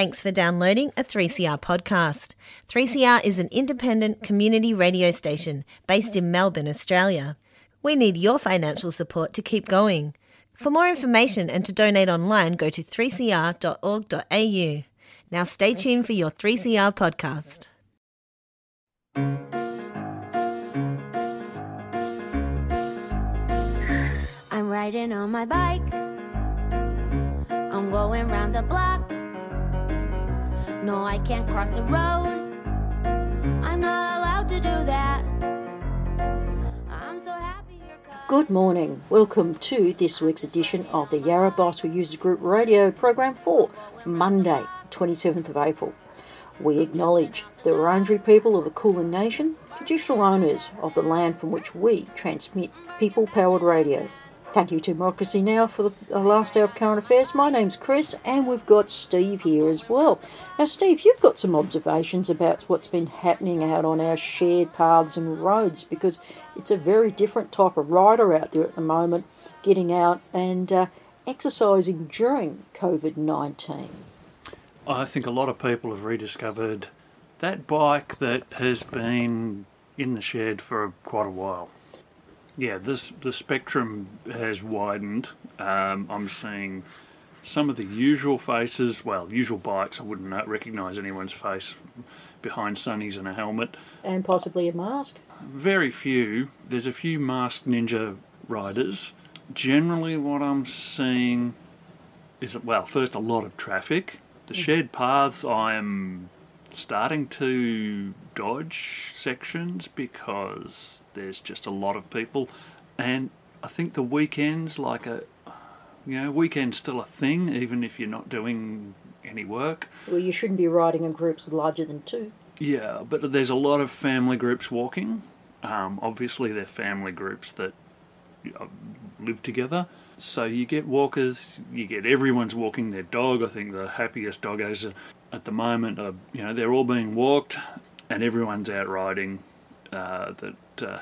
Thanks for downloading a 3CR podcast. 3CR is an independent community radio station based in Melbourne, Australia. We need your financial support to keep going. For more information and to donate online, go to 3cr.org.au. Now stay tuned for your 3CR podcast. I'm riding on my bike. I'm going round the block. No, I can't cross the road. I'm not allowed to do that. I'm so Good morning. Welcome to this week's edition of the Yarra Bicycle Users Group radio program for Monday, 27th of April. We acknowledge the Wurundjeri people of the Kulin Nation, traditional owners of the land from which we transmit people powered radio. Thank you to Democracy Now! for the last hour of current affairs. My name's Chris, and we've got Steve here as well. Now, Steve, you've got some observations about what's been happening out on our shared paths and roads because it's a very different type of rider out there at the moment, getting out and uh, exercising during COVID 19. I think a lot of people have rediscovered that bike that has been in the shed for quite a while. Yeah, this the spectrum has widened. Um, I'm seeing some of the usual faces, well, usual bikes. I wouldn't recognise anyone's face behind sunnies and a helmet. And possibly a mask. Very few. There's a few masked ninja riders. Generally, what I'm seeing is well, first a lot of traffic. The shared paths, I am starting to dodge sections because there's just a lot of people, and I think the weekends, like a you know, weekend's still a thing, even if you're not doing any work. Well, you shouldn't be riding in groups larger than two. Yeah, but there's a lot of family groups walking. Um, obviously, they're family groups that live together. So you get walkers, you get everyone's walking their dog. I think the happiest doggos at the moment are, you know, they're all being walked and everyone's out riding uh, that uh,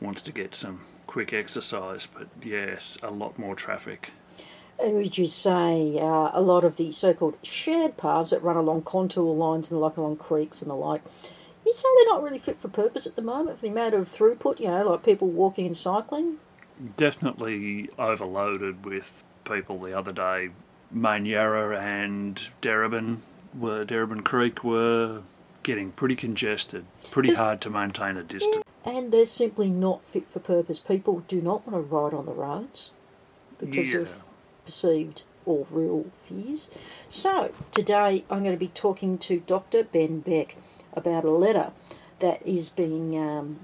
wants to get some quick exercise. But yes, a lot more traffic. And would you say uh, a lot of the so called shared paths that run along contour lines and like along creeks and the like, you'd say they're not really fit for purpose at the moment for the amount of throughput, you know, like people walking and cycling? definitely overloaded with people the other day. Main Yarra and Darebin were Darebin Creek were getting pretty congested, pretty hard to maintain a distance. And they're simply not fit for purpose. People do not want to ride on the roads because Yeah. of perceived or real fears. So, today I'm going to be talking to Dr. Ben Beck about a letter that is being um,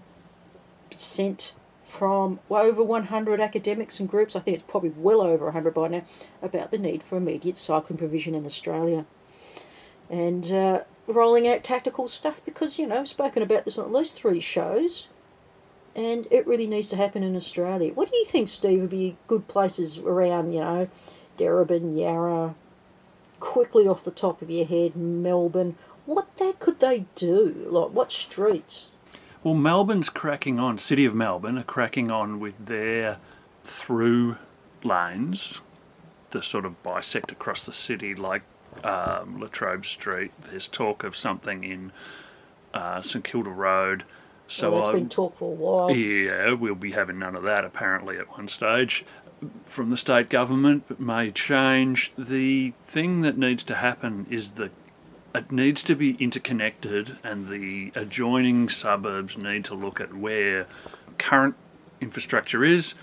sent from over 100 academics and groups, I think it's probably well over 100 by now, about the need for immediate cycling provision in Australia. And uh, rolling out tactical stuff because, you know, I've spoken about this on at least three shows and it really needs to happen in Australia. What do you think, Steve, would be good places around, you know, Darebin, Yarra, quickly off the top of your head, Melbourne? What that could they do? Like, what streets? Well, Melbourne's cracking on, City of Melbourne are cracking on with their through lanes that sort of bisect across the city, like um, Latrobe Street. There's talk of something in uh, St Kilda Road. So well, that's I- been talked for a while. Yeah, we'll be having none of that apparently at one stage from the state government, but may change. The thing that needs to happen is that it needs to be interconnected, and the adjoining suburbs need to look at where current infrastructure is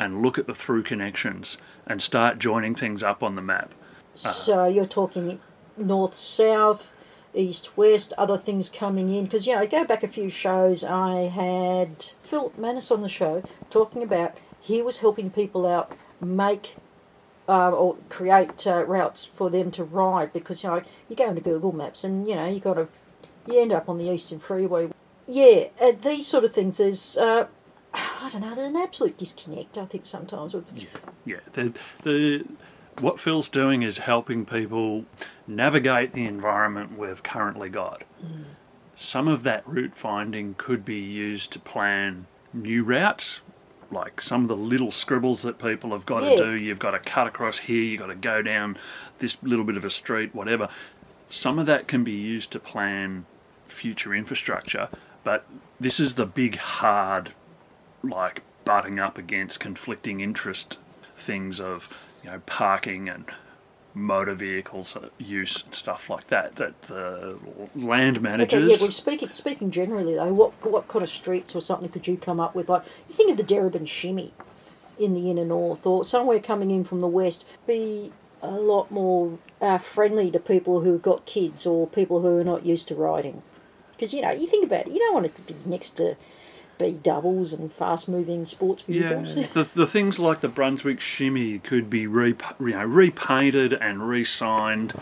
and look at the through connections and start joining things up on the map. So you're talking north, south, east, west, other things coming in. Because, you know, go back a few shows, I had Phil Manis on the show talking about he was helping people out make uh, or create uh, routes for them to ride because, you know, you go into Google Maps and, you know, you kind of, you end up on the Eastern Freeway. Yeah, uh, these sort of things, there's, uh, I don't know, there's an absolute disconnect, I think, sometimes. With, Yeah, the the what Phil's doing is helping people navigate the environment we've currently got. Some of that route finding could be used to plan new routes, like some of the little scribbles that people have got Yeah. to do. You've got to cut across here, you've got to go down this little bit of a street, whatever. some of that can be used to plan future infrastructure, but this is the big, hard, like butting up against conflicting interest things of, you know, parking and motor vehicles use and stuff like that. That the land managers. Okay, yeah. Well, speaking speaking generally though, what what kind of streets or something could you come up with? Like you think of the Darebin Shimmy in the inner north, or somewhere coming in from the west, be a lot more uh, friendly to people who've got kids or people who are not used to riding. Because you know, you think about it, you don't want it to be next to B doubles and fast moving sports vehicles. Yeah, the, the things like the Brunswick Shimmy could be re, you know, repainted and re-signed.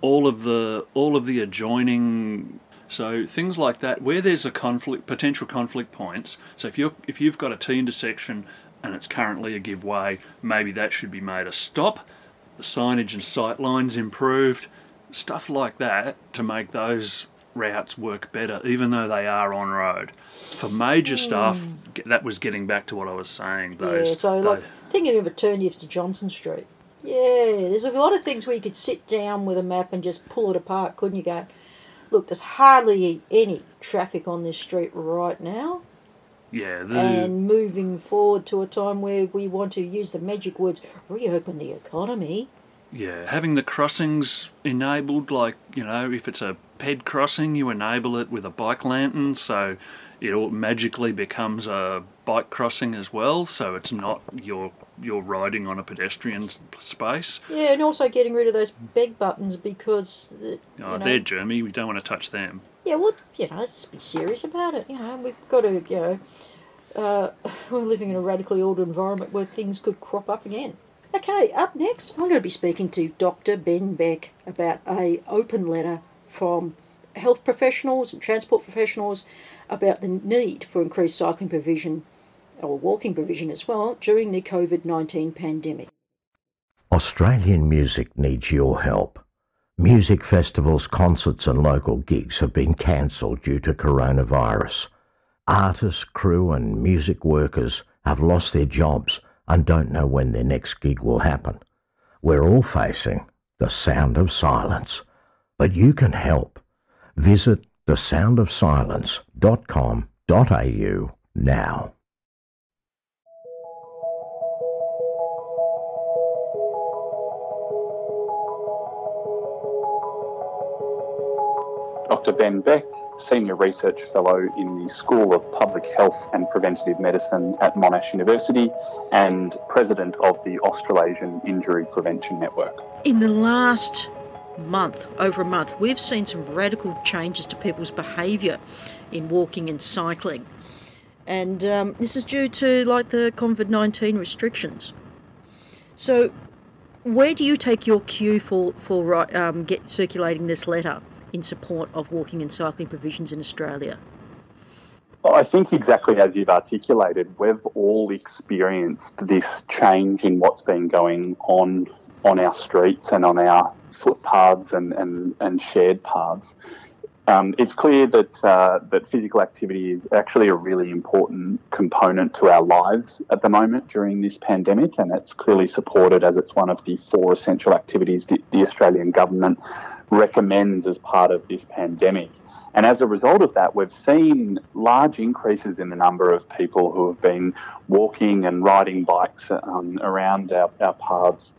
All of the all of the adjoining so things like that, where there's a conflict, potential conflict points. So if you if you've got a T intersection and it's currently a give way, maybe that should be made a stop. The signage and sight lines improved, stuff like that to make those routes work better, even though they are on road. For major mm. stuff, that was getting back to what I was saying. Those, yeah, so those, like thinking of a alternatives to Johnson Street. Yeah, there's a lot of things where you could sit down with a map and just pull it apart, couldn't you? Go, look, there's hardly any traffic on this street right now. Yeah, the... and moving forward to a time where we want to use the magic words reopen the economy. Yeah, having the crossings enabled, like, you know, if it's a ped crossing, you enable it with a bike lantern, so it all magically becomes a bike crossing as well, so it's not you're you're riding on a pedestrian space. Yeah, and also getting rid of those beg buttons because the, oh, know, they're germy. We don't want to touch them. Yeah, well, you know, let's be serious about it. You know, we've got to, you know, uh, we're living in a radically altered environment where things could crop up again. Okay, up next, I'm going to be speaking to Dr. Ben Beck about a open letter from health professionals and transport professionals about the need for increased cycling provision or walking provision as well during the COVID 19 pandemic. Australian music needs your help. Music festivals, concerts, and local gigs have been cancelled due to coronavirus. Artists, crew, and music workers have lost their jobs and don't know when their next gig will happen. We're all facing the sound of silence, but you can help. Visit thesoundofsilence.com.au now. Dr. Ben Beck, Senior Research Fellow in the School of Public Health and Preventative Medicine at Monash University and President of the Australasian Injury Prevention Network. In the last month, over a month, we've seen some radical changes to people's behaviour in walking and cycling. And um, this is due to like the COVID 19 restrictions. So, where do you take your cue for, for um, get, circulating this letter? In support of walking and cycling provisions in Australia? I think exactly as you've articulated, we've all experienced this change in what's been going on on our streets and on our footpaths and, and, and shared paths. Um, it's clear that uh, that physical activity is actually a really important component to our lives at the moment during this pandemic, and it's clearly supported as it's one of the four essential activities the Australian government recommends as part of this pandemic. And as a result of that, we've seen large increases in the number of people who have been walking and riding bikes um, around our, our paths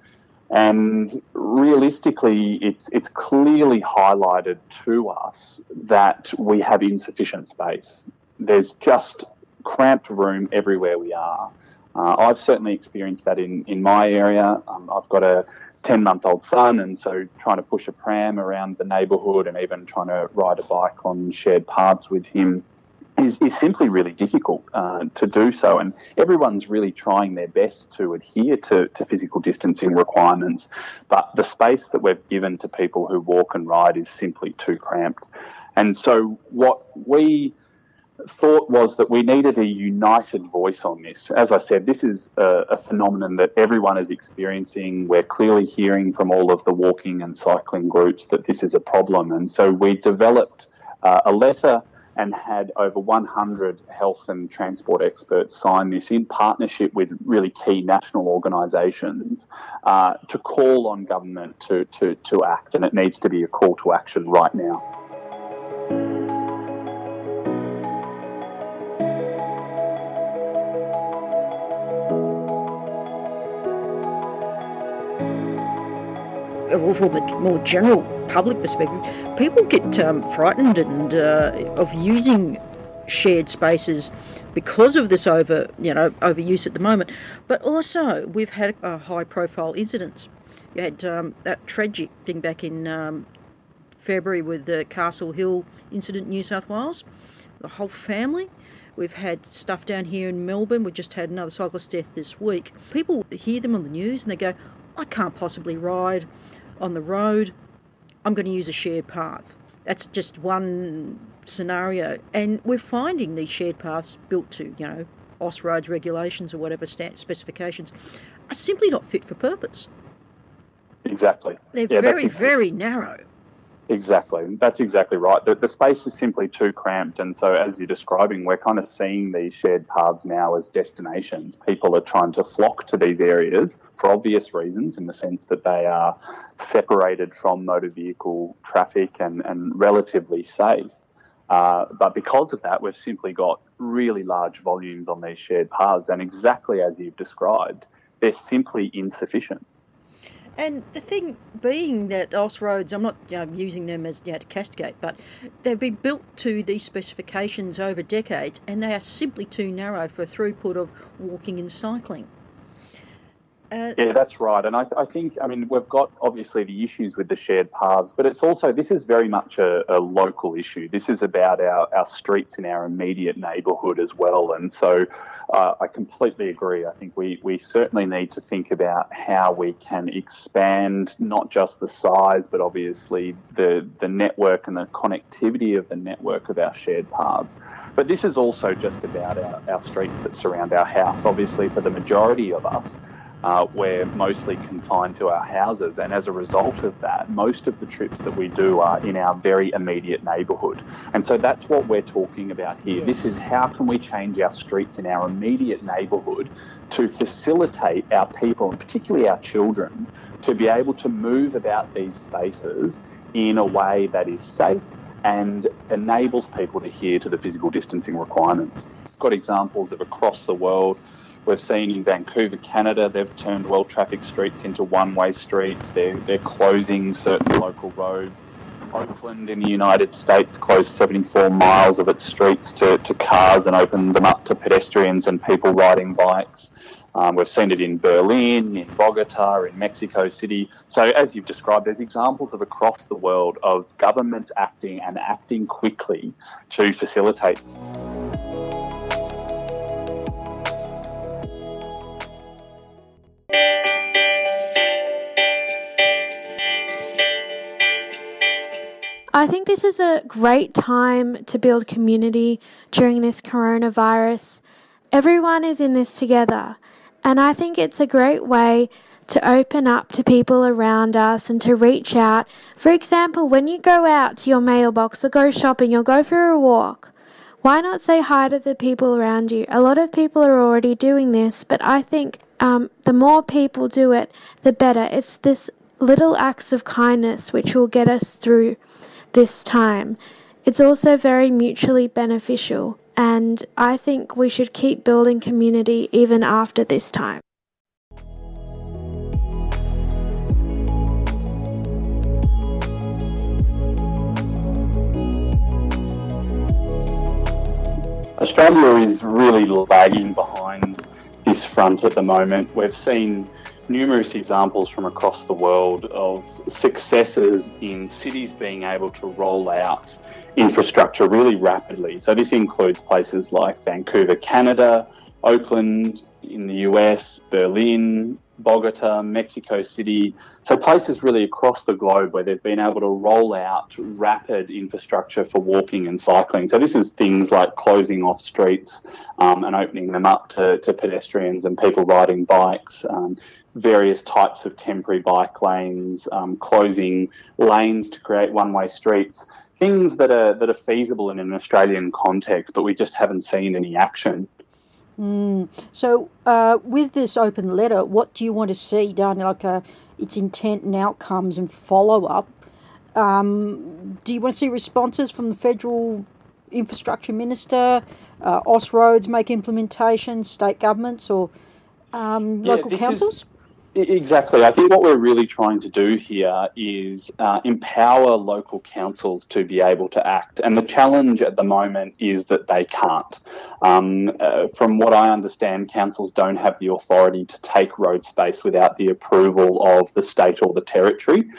and realistically, it's, it's clearly highlighted to us that we have insufficient space. There's just cramped room everywhere we are. Uh, I've certainly experienced that in, in my area. Um, I've got a 10 month old son, and so trying to push a pram around the neighbourhood and even trying to ride a bike on shared paths with him is, is simply really difficult uh, to do so. And everyone's really trying their best to adhere to, to physical distancing requirements. But the space that we've given to people who walk and ride is simply too cramped. And so what we thought was that we needed a united voice on this. As I said, this is a, a, phenomenon that everyone is experiencing. We're clearly hearing from all of the walking and cycling groups that this is a problem. And so we developed uh, a letter and had over 100 health and transport experts sign this in partnership with really key national organisations uh, to call on government to, to, to act. And it needs to be a call to action right now. From a more general public perspective, people get um, frightened and uh, of using shared spaces because of this over, you know, overuse at the moment. But also, we've had uh, high-profile incidents. You had um, that tragic thing back in um, February with the Castle Hill incident, in New South Wales. The whole family. We've had stuff down here in Melbourne. We just had another cyclist death this week. People hear them on the news and they go, I can't possibly ride on the road. I'm going to use a shared path. That's just one scenario. And we're finding these shared paths built to, you know, Austroads regulations or whatever specifications are simply not fit for purpose. Exactly. They're yeah, very, very narrow. Exactly. That's exactly right. The, the space is simply too cramped. And so, as you're describing, we're kind of seeing these shared paths now as destinations. People are trying to flock to these areas for obvious reasons, in the sense that they are separated from motor vehicle traffic and, and relatively safe. Uh, but because of that, we've simply got really large volumes on these shared paths. And exactly as you've described, they're simply insufficient. And the thing being that Austroads, I'm not you know, using them as you know, to castigate, but they've been built to these specifications over decades and they are simply too narrow for throughput of walking and cycling. Uh, yeah, that's right. And I, I, think, I mean, we've got obviously the issues with the shared paths, but it's also, this is very much a, a local issue. This is about our, our streets in our immediate neighbourhood as well. And so uh, I completely agree. I think we, we certainly need to think about how we can expand not just the size, but obviously the, the network and the connectivity of the network of our shared paths. But this is also just about our, our streets that surround our house. Obviously, for the majority of us, uh, we're mostly confined to our houses. And as a result of that, most of the trips that we do are in our very immediate neighbourhood. And so that's what we're talking about here. Yes. This is how can we change our streets in our immediate neighbourhood to facilitate our people, and particularly our children, to be able to move about these spaces in a way that is safe and enables people to adhere to the physical distancing requirements. Got examples of across the world We've seen in Vancouver, Canada, they've turned well traffic streets into one way streets. They're, they're closing certain local roads. Oakland in the United States closed 74 miles of its streets to, to cars and opened them up to pedestrians and people riding bikes. Um, we've seen it in Berlin, in Bogota, in Mexico City. So, as you've described, there's examples of across the world of governments acting and acting quickly to facilitate. I think this is a great time to build community during this coronavirus. Everyone is in this together, and I think it's a great way to open up to people around us and to reach out. For example, when you go out to your mailbox or go shopping or go for a walk, why not say hi to the people around you? A lot of people are already doing this, but I think um, the more people do it, the better. It's this little acts of kindness which will get us through this time. It's also very mutually beneficial, and I think we should keep building community even after this time. Australia is really lagging behind this front at the moment. We've seen numerous examples from across the world of successes in cities being able to roll out infrastructure really rapidly. So, this includes places like Vancouver, Canada, Oakland, in the US, Berlin, Bogota, Mexico City, so places really across the globe where they've been able to roll out rapid infrastructure for walking and cycling. So this is things like closing off streets um, and opening them up to, to, pedestrians and people riding bikes. Um, various types of temporary bike lanes, um, closing lanes to create one-way streets, things that are that are feasible in an Australian context, but we just haven't seen any action. Mm. So, uh, with this open letter, what do you want to see done? Like uh, its intent and outcomes and follow up. Um, do you want to see responses from the federal infrastructure minister, uh, Austroads make implementation, state governments, or um, yeah, local councils? Is, Exactly. I think what we're really trying to do here is uh, empower local councils to be able to act. And the challenge at the moment is that they can't. Um, uh, from what I understand, councils don't have the authority to take road space without the approval of the state or the territory.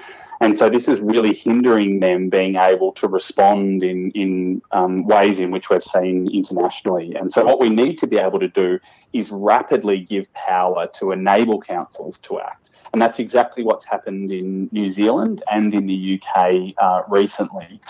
And so this is really hindering them being able to respond in, in um, ways in which we've seen internationally. And so what we need to be able to do is rapidly give power to enable councils to act. And that's exactly what's happened in New Zealand and in the UK uh, recently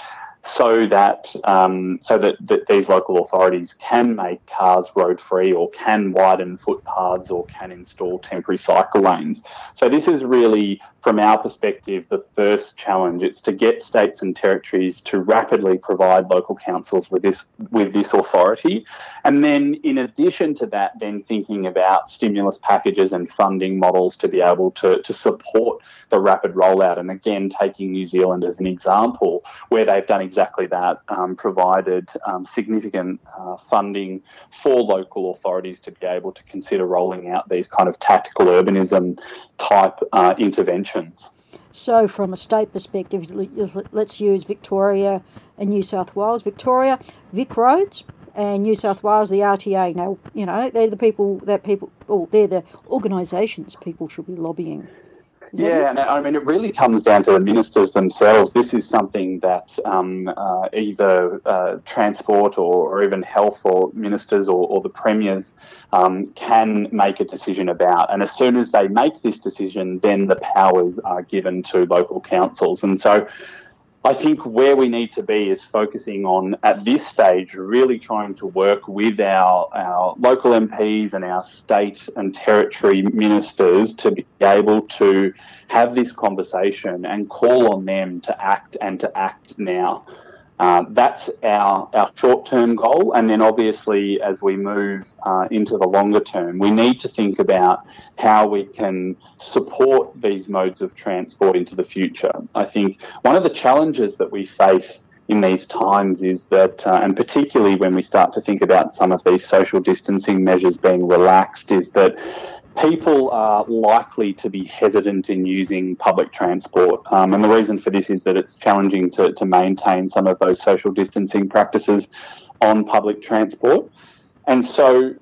so that um, so that, that these local authorities can make cars road free or can widen footpaths or can install temporary cycle lanes. So this is really from our perspective, the first challenge. It's to get states and territories to rapidly provide local councils with this with this authority, and then in addition to that, then thinking about stimulus packages and funding models to be able to to support the rapid rollout. And again, taking New Zealand as an example, where they've done exactly that, um, provided um, significant uh, funding for local authorities to be able to consider rolling out these kind of tactical urbanism type uh, interventions so, from a state perspective, let's use Victoria and New South Wales. Victoria, Vic Roads, and New South Wales, the RTA. Now, you know, they're the people that people, oh, they're the organisations people should be lobbying yeah, and I mean, it really comes down to the ministers themselves. This is something that um, uh, either uh, transport or, or, even health or ministers or, or the premiers um, can make a decision about. And as soon as they make this decision, then the powers are given to local councils. And so I think where we need to be is focusing on, at this stage, really trying to work with our, our local MPs and our state and territory ministers to be able to have this conversation and call on them to act and to act now. Uh, that's our, our short term goal. And then, obviously, as we move uh, into the longer term, we need to think about how we can support these modes of transport into the future. I think one of the challenges that we face in these times is that, uh, and particularly when we start to think about some of these social distancing measures being relaxed, is that people are likely to be hesitant in using public transport. Um, and the reason for this is that it's challenging to, to maintain some of those social distancing practices on public transport. And so,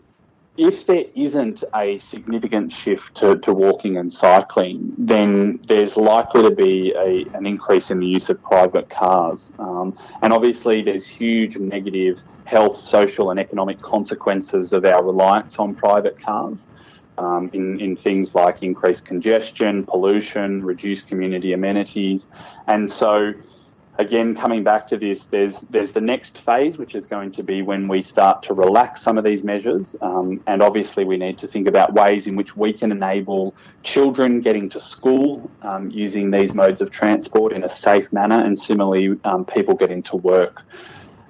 if there isn't a significant shift to, to walking and cycling, then there's likely to be a, an increase in the use of private cars. Um, and obviously, there's huge negative health, social, and economic consequences of our reliance on private cars um, in, in things like increased congestion, pollution, reduced community amenities. And so, again, coming back to this, there's, there's the next phase, which is going to be when we start to relax some of these measures. Um, and obviously, we need to think about ways in which we can enable children getting to school um, using these modes of transport in a safe manner, and similarly, um, people getting to work.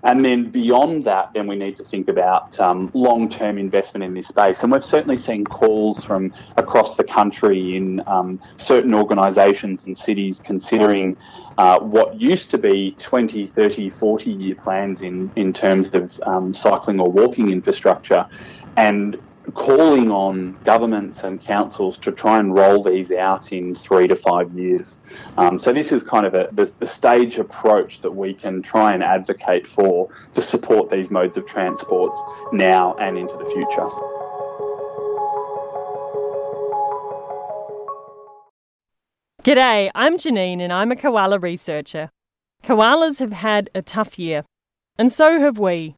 And then beyond that, then we need to think about um, long term investment in this space. And we've certainly seen calls from across the country in um, certain organisations and cities considering uh, what used to be 20, 30, 40 year plans in, in terms of um, cycling or walking infrastructure. And calling on governments and councils to try and roll these out in three to five years. Um, so this is kind of a, the, the, stage approach that we can try and advocate for to support these modes of transports now and into the future. G'day, I'm Janine and I'm a koala researcher. Koalas have had a tough year, and so have we.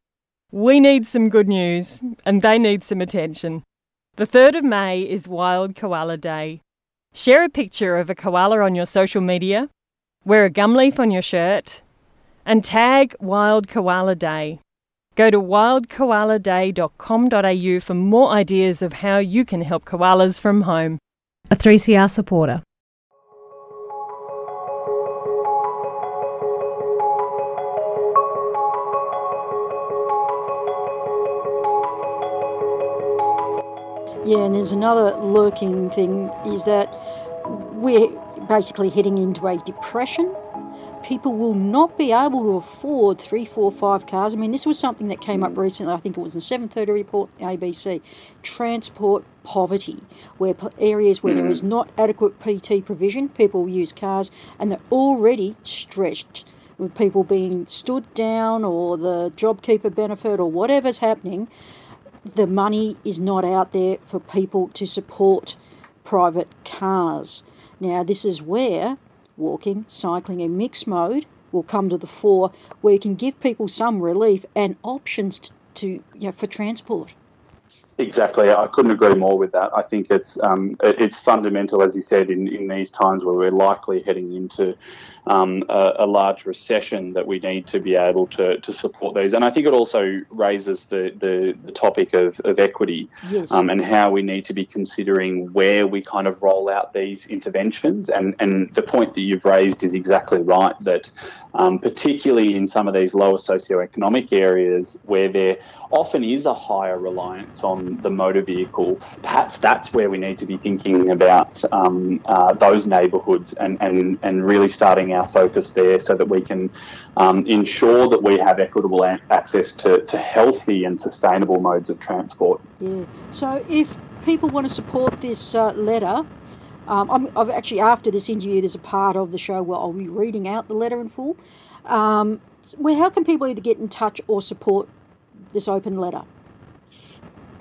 We need some good news, and they need some attention. The 3rd of May is Wild Koala Day. Share a picture of a koala on your social media, wear a gum leaf on your shirt, and tag Wild Koala Day. Go to wildkoaladay.com.au for more ideas of how you can help koalas from home. A 3CR supporter. Yeah, and there's another lurking thing is that we're basically heading into a depression. People will not be able to afford three, four, five cars. I mean, this was something that came up recently. I think it was the 7:30 report, ABC, transport poverty, where areas where there is not adequate PT provision, people use cars, and they're already stretched with people being stood down or the JobKeeper benefit or whatever's happening the money is not out there for people to support private cars. Now, this is where walking, cycling, and mixed mode will come to the fore, where you can give people some relief and options to, you know, for transport. Exactly, I couldn't agree more with that. I think it's um, it's fundamental, as you said, in, in these times where we're likely heading into um, a, a, large recession, that we need to be able to, to support these. And I think it also raises the, the, the topic of, of equity yes. um, and how we need to be considering where we kind of roll out these interventions. And, and the point that you've raised is exactly right, that um, particularly in some of these lower socioeconomic areas where there often is a higher reliance on the motor vehicle, perhaps that's where we need to be thinking about um, uh, those neighbourhoods and, and, and really starting our focus there so that we can um, ensure that we have equitable access to, to healthy and sustainable modes of transport. Yeah. So if people want to support this uh, letter, um, I'm, I've actually after this interview, there's a part of the show where I'll be reading out the letter in full. Um, well, how can people either get in touch or support this open letter?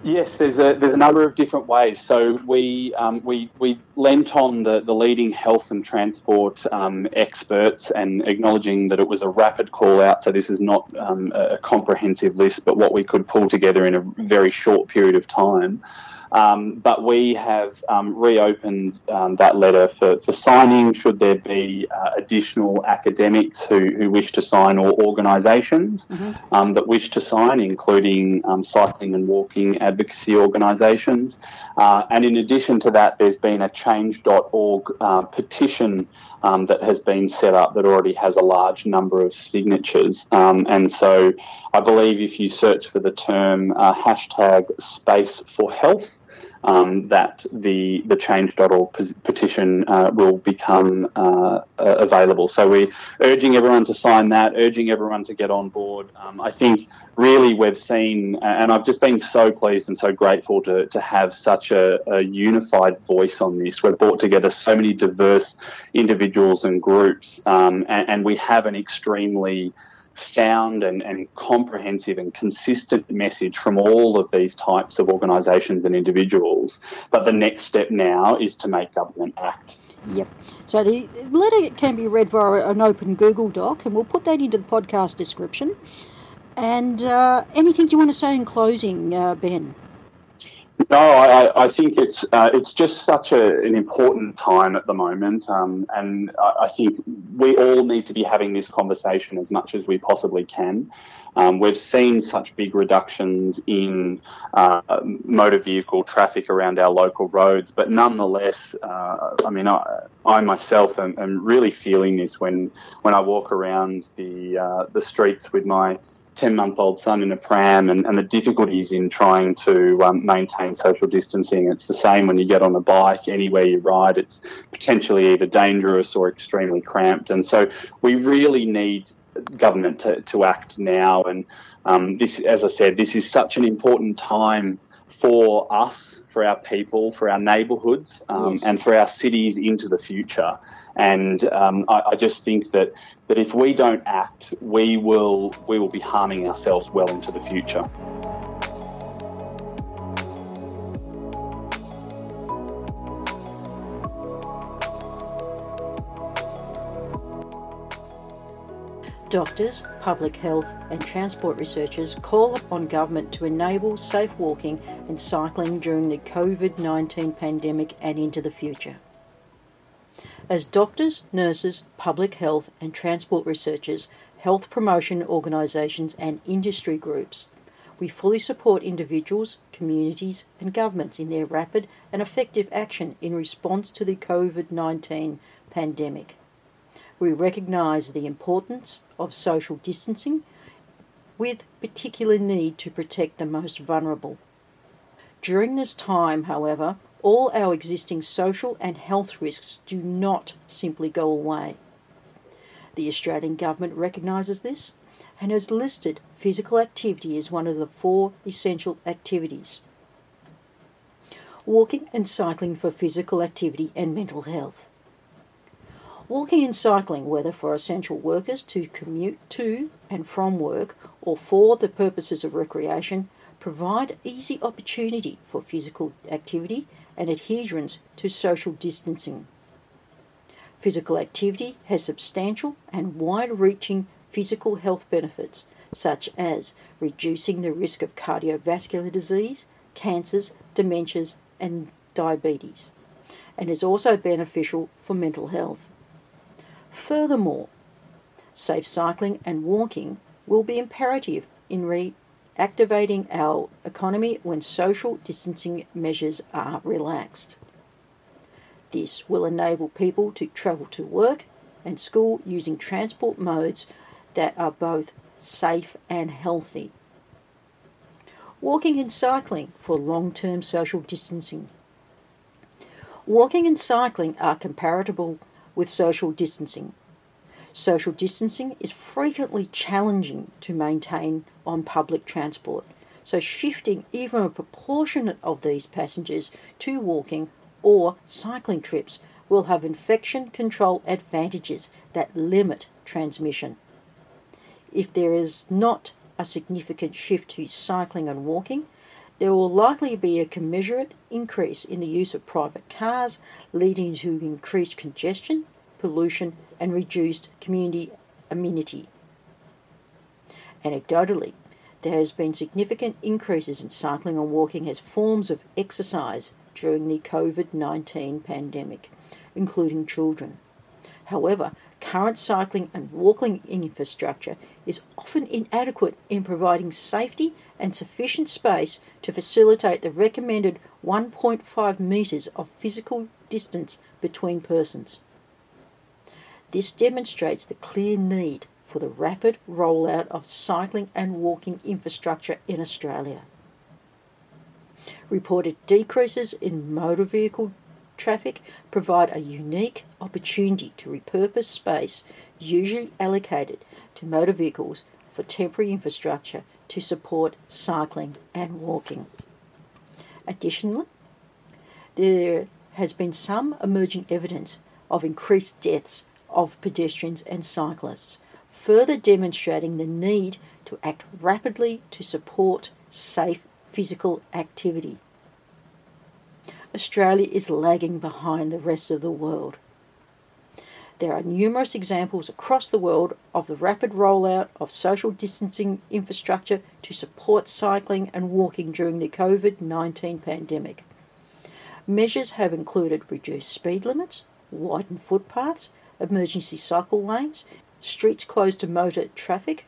Yes, there's a there's a number of different ways. So we um, we we lent on the, the leading health and transport um, experts and acknowledging that it was a rapid call out. So this is not um, a comprehensive list, but what we could pull together in a very short period of time. Um, but we have um, reopened um, that letter for, for signing should there be uh, additional academics who, who wish to sign or organisations mm-hmm. Um, that wish to sign, including um, cycling and walking advocacy organisations. Uh, and in addition to that, there's been a change.org uh, petition um, that has been set up that already has a large number of signatures. and so I believe if you search for the term uh, hashtag space for health, um, that the the change.org petition uh, will become uh, available. So we're urging everyone to sign that, urging everyone to get on board. Um, I think really we've seen, and I've just been so pleased and so grateful to, to have such a, a unified voice on this. We've brought together so many diverse individuals and groups, um, and, and we have an extremely sound and, and comprehensive and consistent message from all of these types of organisations and individuals. But the next step now is to make government act. Yep. So the letter can be read via an open Google Doc, and we'll put that into the podcast description. And uh, anything you want to say in closing, uh, Ben? No, I, I think it's uh, it's just such a, an important time at the moment, um, and I, I, think we all need to be having this conversation as much as we possibly can. Um, we've seen such big reductions in uh, motor vehicle traffic around our local roads, but nonetheless, uh, I mean, I, I myself am, am, really feeling this when when I walk around the uh, the streets with my 10 month old son in a pram and, and the difficulties in trying to um, maintain social distancing. It's the same when you get on a bike, anywhere you ride, it's potentially either dangerous or extremely cramped. And so we really need government to, to act now. And um, this, as I said, this is such an important time for us, for our people, for our neighbourhoods, um, yes. and for our cities into the future. And um, I, I, just think that that if we don't act, we will we will be harming ourselves well into the future. Doctors, public health, and transport researchers call upon government to enable safe walking and cycling during the COVID 19 pandemic and into the future. As doctors, nurses, public health, and transport researchers, health promotion organisations, and industry groups, we fully support individuals, communities, and governments in their rapid and effective action in response to the COVID 19 pandemic. We recognise the importance of social distancing with particular need to protect the most vulnerable. During this time, however, all our existing social and health risks do not simply go away. The Australian Government recognises this and has listed physical activity as one of the four essential activities. Walking and cycling for physical activity and mental health. Walking and cycling, whether for essential workers to commute to and from work or for the purposes of recreation, provide easy opportunity for physical activity and adherence to social distancing. Physical activity has substantial and wide reaching physical health benefits, such as reducing the risk of cardiovascular disease, cancers, dementias, and diabetes, and is also beneficial for mental health. Furthermore, safe cycling and walking will be imperative in reactivating our economy when social distancing measures are relaxed. This will enable people to travel to work and school using transport modes that are both safe and healthy. Walking and cycling for long term social distancing. Walking and cycling are comparable with social distancing. Social distancing is frequently challenging to maintain on public transport, so shifting even a proportion of these passengers to walking or cycling trips will have infection control advantages that limit transmission. If there is not a significant shift to cycling and walking, there will likely be a commensurate increase in the use of private cars, leading to increased congestion, pollution, and reduced community amenity. Anecdotally, there has been significant increases in cycling and walking as forms of exercise during the COVID 19 pandemic, including children. However, current cycling and walking infrastructure is often inadequate in providing safety and sufficient space to facilitate the recommended 1.5 metres of physical distance between persons. This demonstrates the clear need for the rapid rollout of cycling and walking infrastructure in Australia. Reported decreases in motor vehicle traffic provide a unique opportunity to repurpose space usually allocated to motor vehicles for temporary infrastructure to support cycling and walking. Additionally, there has been some emerging evidence of increased deaths of pedestrians and cyclists, further demonstrating the need to act rapidly to support safe physical activity. Australia is lagging behind the rest of the world. There are numerous examples across the world of the rapid rollout of social distancing infrastructure to support cycling and walking during the COVID 19 pandemic. Measures have included reduced speed limits, widened footpaths, emergency cycle lanes, streets closed to motor traffic,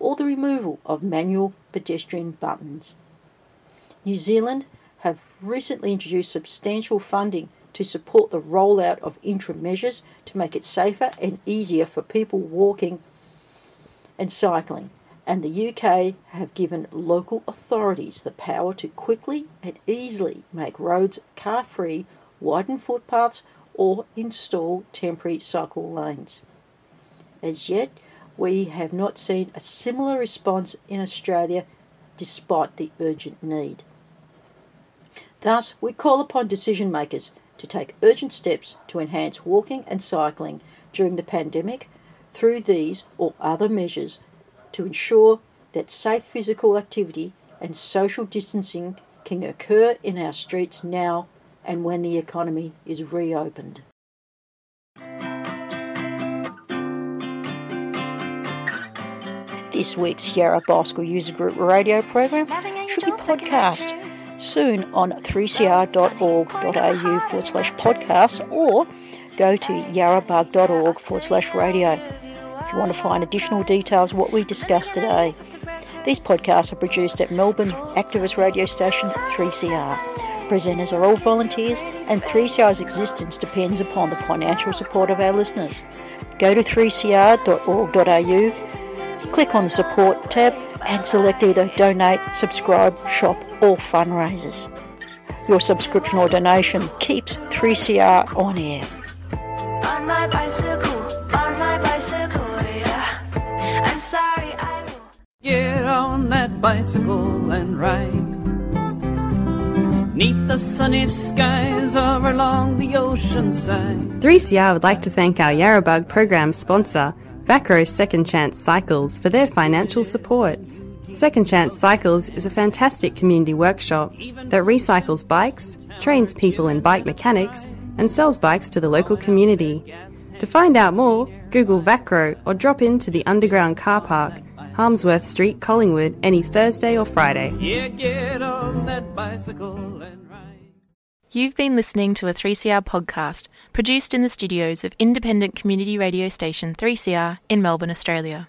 or the removal of manual pedestrian buttons. New Zealand have recently introduced substantial funding to support the rollout of interim measures to make it safer and easier for people walking and cycling. And the UK have given local authorities the power to quickly and easily make roads car free, widen footpaths, or install temporary cycle lanes. As yet, we have not seen a similar response in Australia despite the urgent need. Thus, we call upon decision makers to take urgent steps to enhance walking and cycling during the pandemic through these or other measures to ensure that safe physical activity and social distancing can occur in our streets now and when the economy is reopened. This week's Yarra Bicycle User Group radio program should be podcast soon on 3cr.org.au forward slash podcasts or go to yarrabug.org forward slash radio if you want to find additional details what we discussed today. These podcasts are produced at Melbourne's activist radio station 3CR. Presenters are all volunteers, and 3CR's existence depends upon the financial support of our listeners. Go to 3cr.org.au, click on the support tab, and select either donate, subscribe, shop, or fundraisers. Your subscription or donation keeps 3CR on air. On my bicycle, on my bicycle, yeah. I'm sorry, I will. Get on that bicycle and ride. Neath the sunny skies or along the ocean side. 3CR would like to thank our Yarrabug program sponsor, Vacro Second Chance Cycles, for their financial support. Second Chance Cycles is a fantastic community workshop that recycles bikes, trains people in bike mechanics, and sells bikes to the local community. To find out more, Google Vacro or drop into the underground car park, Harmsworth Street, Collingwood, any Thursday or Friday. Yeah, get on that bicycle and ride. You've been listening to a 3CR podcast produced in the studios of independent community radio station 3CR in Melbourne, Australia.